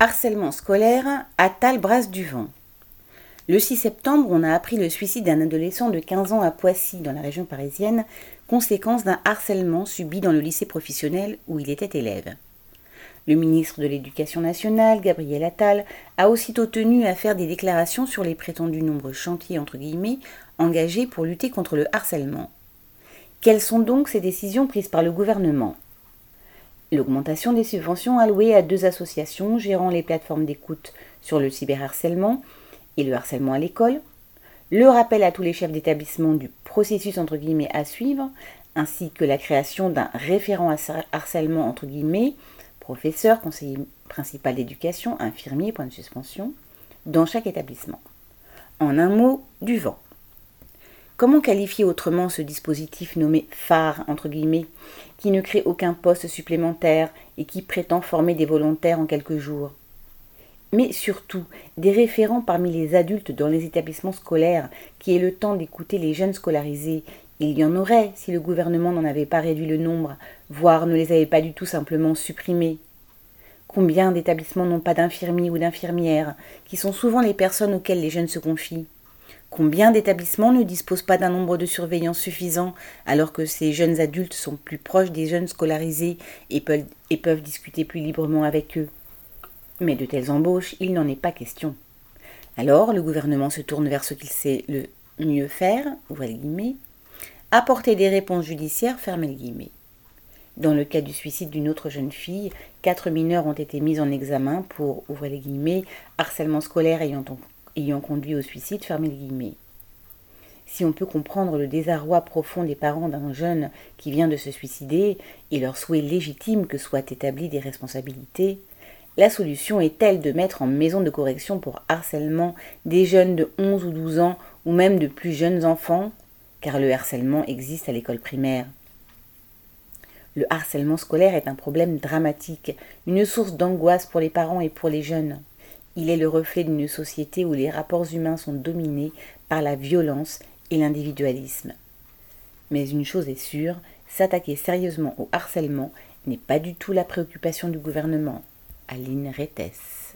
Harcèlement scolaire, Attal brasse du vent. Le 6 septembre, on a appris le suicide d'un adolescent de 15 ans à Poissy, dans la région parisienne, conséquence d'un harcèlement subi dans le lycée professionnel où il était élève. Le ministre de l'Éducation nationale, Gabriel Attal, a aussitôt tenu à faire des déclarations sur les prétendus nombreux chantiers engagés pour lutter contre le harcèlement. Quelles sont donc ces décisions prises par le gouvernement? L'augmentation des subventions allouées à deux associations gérant les plateformes d'écoute sur le cyberharcèlement et le harcèlement à l'école, le rappel à tous les chefs d'établissement du processus entre guillemets à suivre, ainsi que la création d'un référent à harcèlement entre guillemets, professeur, conseiller principal d'éducation, infirmier, point de suspension, dans chaque établissement. En un mot, du vent. Comment qualifier autrement ce dispositif nommé phare, qui ne crée aucun poste supplémentaire et qui prétend former des volontaires en quelques jours? Mais surtout des référents parmi les adultes dans les établissements scolaires qui aient le temps d'écouter les jeunes scolarisés. Il y en aurait si le gouvernement n'en avait pas réduit le nombre, voire ne les avait pas du tout simplement supprimés. Combien d'établissements n'ont pas d'infirmiers ou d'infirmières, qui sont souvent les personnes auxquelles les jeunes se confient? Combien d'établissements ne disposent pas d'un nombre de surveillants suffisant alors que ces jeunes adultes sont plus proches des jeunes scolarisés et peuvent, discuter plus librement avec eux? Mais de telles embauches, il n'en est pas question. Alors le gouvernement se tourne vers ce qu'il sait le mieux faire, apporter des réponses judiciaires, fermez les guillemets. Dans le cas du suicide d'une autre jeune fille, quatre mineurs ont été mis en examen pour, ouvrez les guillemets, harcèlement scolaire ayant ayant conduit au suicide, fermez les guillemets. Si on peut comprendre le désarroi profond des parents d'un jeune qui vient de se suicider et leur souhait légitime que soient établies des responsabilités, la solution est-elle de mettre en maison de correction pour harcèlement des jeunes de 11 ou 12 ans ou même de plus jeunes enfants Car le harcèlement existe à l'école primaire. Le harcèlement scolaire est un problème dramatique, une source d'angoisse pour les parents et pour les jeunes. Il est le reflet d'une société où les rapports humains sont dominés par la violence et l'individualisme. Mais une chose est sûre, s'attaquer sérieusement au harcèlement n'est pas du tout la préoccupation du gouvernement. Aline Rettes.